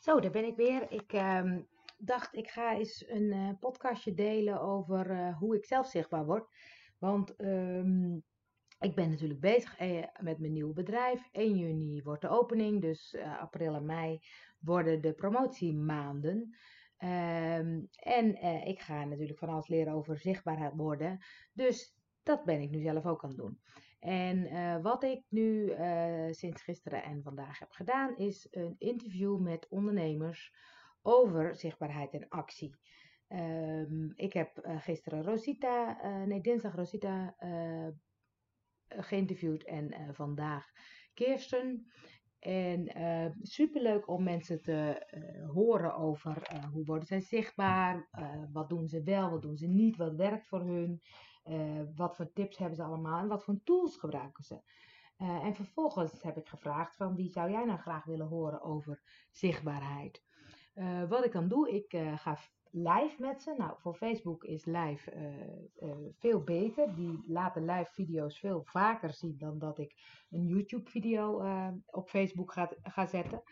Zo, daar ben ik weer. Ik ehm, dacht, ik ga eens een eh, podcastje delen over eh, hoe ik zelf zichtbaar word. Want ehm, ik ben natuurlijk bezig eh, met mijn nieuwe bedrijf. 1 juni wordt de opening, dus april en mei worden de promotiemaanden. Ehm, en ik ga natuurlijk van alles leren over zichtbaarheid worden. Dus dat ben ik nu zelf ook aan het doen. En eh, wat ik nu eh, sinds gisteren en vandaag heb gedaan, is een interview met ondernemers over zichtbaarheid en actie. Ehm, ik heb eh, gisteren Rosita, nee dinsdag Rosita geïnterviewd en vandaag Kirsten. En eh superleuk om mensen te eh, horen over eh, hoe worden zij zichtbaar, wat doen ze wel, wat doen ze niet, wat werkt voor hun, wat voor tips hebben ze allemaal en wat voor tools gebruiken ze. En vervolgens heb ik gevraagd van wie zou jij nou graag willen horen over zichtbaarheid. Eh, wat ik dan doe, ik eh, ga live met ze. Nou, voor Facebook is live eh, veel beter. Die laten live video's veel vaker zien dan dat ik een YouTube video op Facebook ga, ga zetten.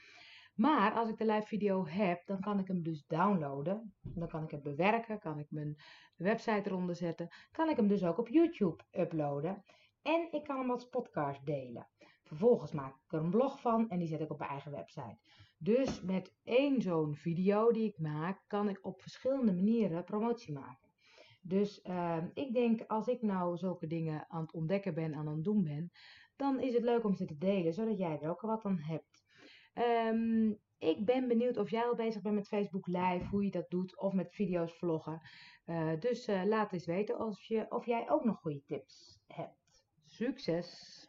Maar als ik de live video heb, dan kan ik hem dus downloaden. Dan kan ik het bewerken, kan ik mijn website eronder zetten. Kan ik hem dus ook op YouTube uploaden. En ik kan hem als podcast delen. Vervolgens maak ik er een blog van en die zet ik op mijn eigen website. Dus met één zo'n video die ik maak, kan ik op verschillende manieren promotie maken. Dus uh, ik denk, als ik nou zulke dingen aan het ontdekken ben, aan het doen ben, dan is het leuk om ze te delen, zodat jij er ook wat aan hebt. Um, ik ben benieuwd of jij al bezig bent met Facebook Live, hoe je dat doet, of met video's vloggen. Uh, dus uh, laat eens weten je, of jij ook nog goede tips hebt. Succes!